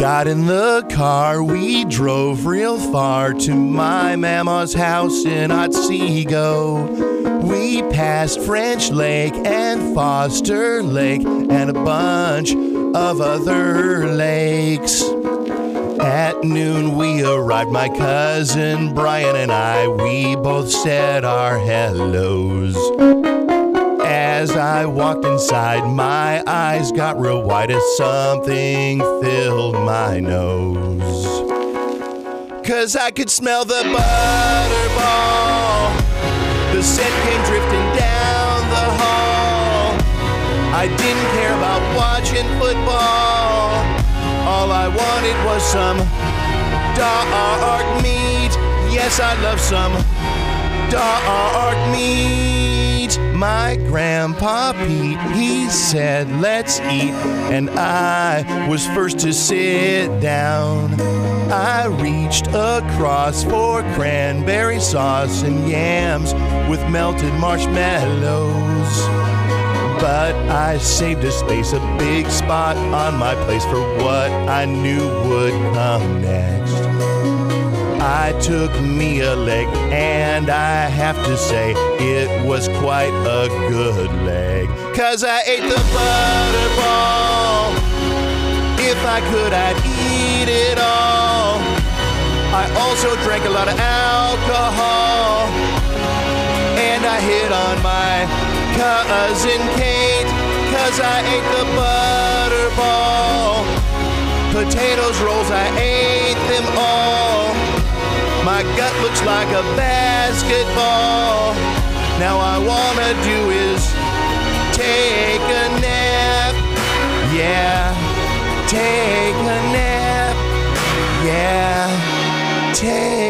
Got in the car, we drove real far to my mama's house in Otsego. We passed French Lake and Foster Lake and a bunch of other lakes. At noon, we arrived, my cousin Brian and I, we both said our hellos. As I walked inside, my eyes got real wide as something filled my nose. Cause I could smell the butterball. The scent came drifting down the hall. I didn't care about watching football. All I wanted was some dark meat. Yes, I love some dark meat. My grandpa Pete, he said, let's eat. And I was first to sit down. I reached across for cranberry sauce and yams with melted marshmallows. But I saved a space, a big spot on my place for what I knew would come next. I took me a leg, and I have to say, it was quite a good leg. Cause I ate the butterball. If I could, I'd eat it all. I also drank a lot of alcohol. And I hit on my cousin Kate, cause I ate the butterball. Potatoes, rolls, I ate. My gut looks like a basketball. Now I wanna do is take a nap. Yeah, take a nap. Yeah, take